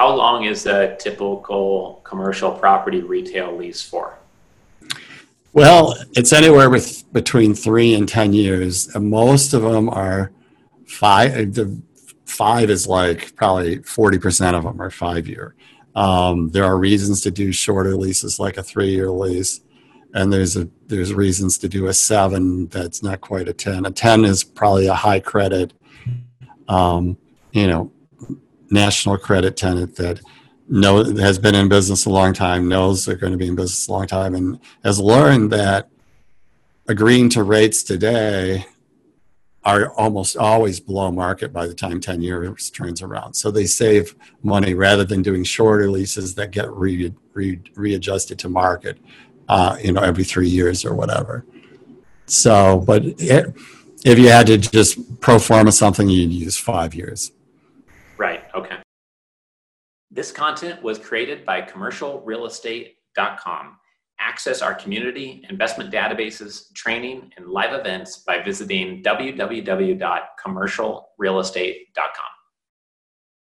how long is a typical commercial property retail lease for? Well, it's anywhere with between three and ten years. Most of them are five. The five is like probably forty percent of them are five year. Um, there are reasons to do shorter leases, like a three year lease, and there's a there's reasons to do a seven that's not quite a ten. A ten is probably a high credit, um, you know, national credit tenant that know has been in business a long time, knows they're going to be in business a long time, and has learned that agreeing to rates today are almost always below market by the time 10 years turns around. So they save money rather than doing shorter leases that get re, re, readjusted to market, uh, you know, every three years or whatever. So, but it, if you had to just pro forma something, you'd use five years. This content was created by commercialrealestate.com. Access our community, investment databases, training, and live events by visiting www.commercialrealestate.com.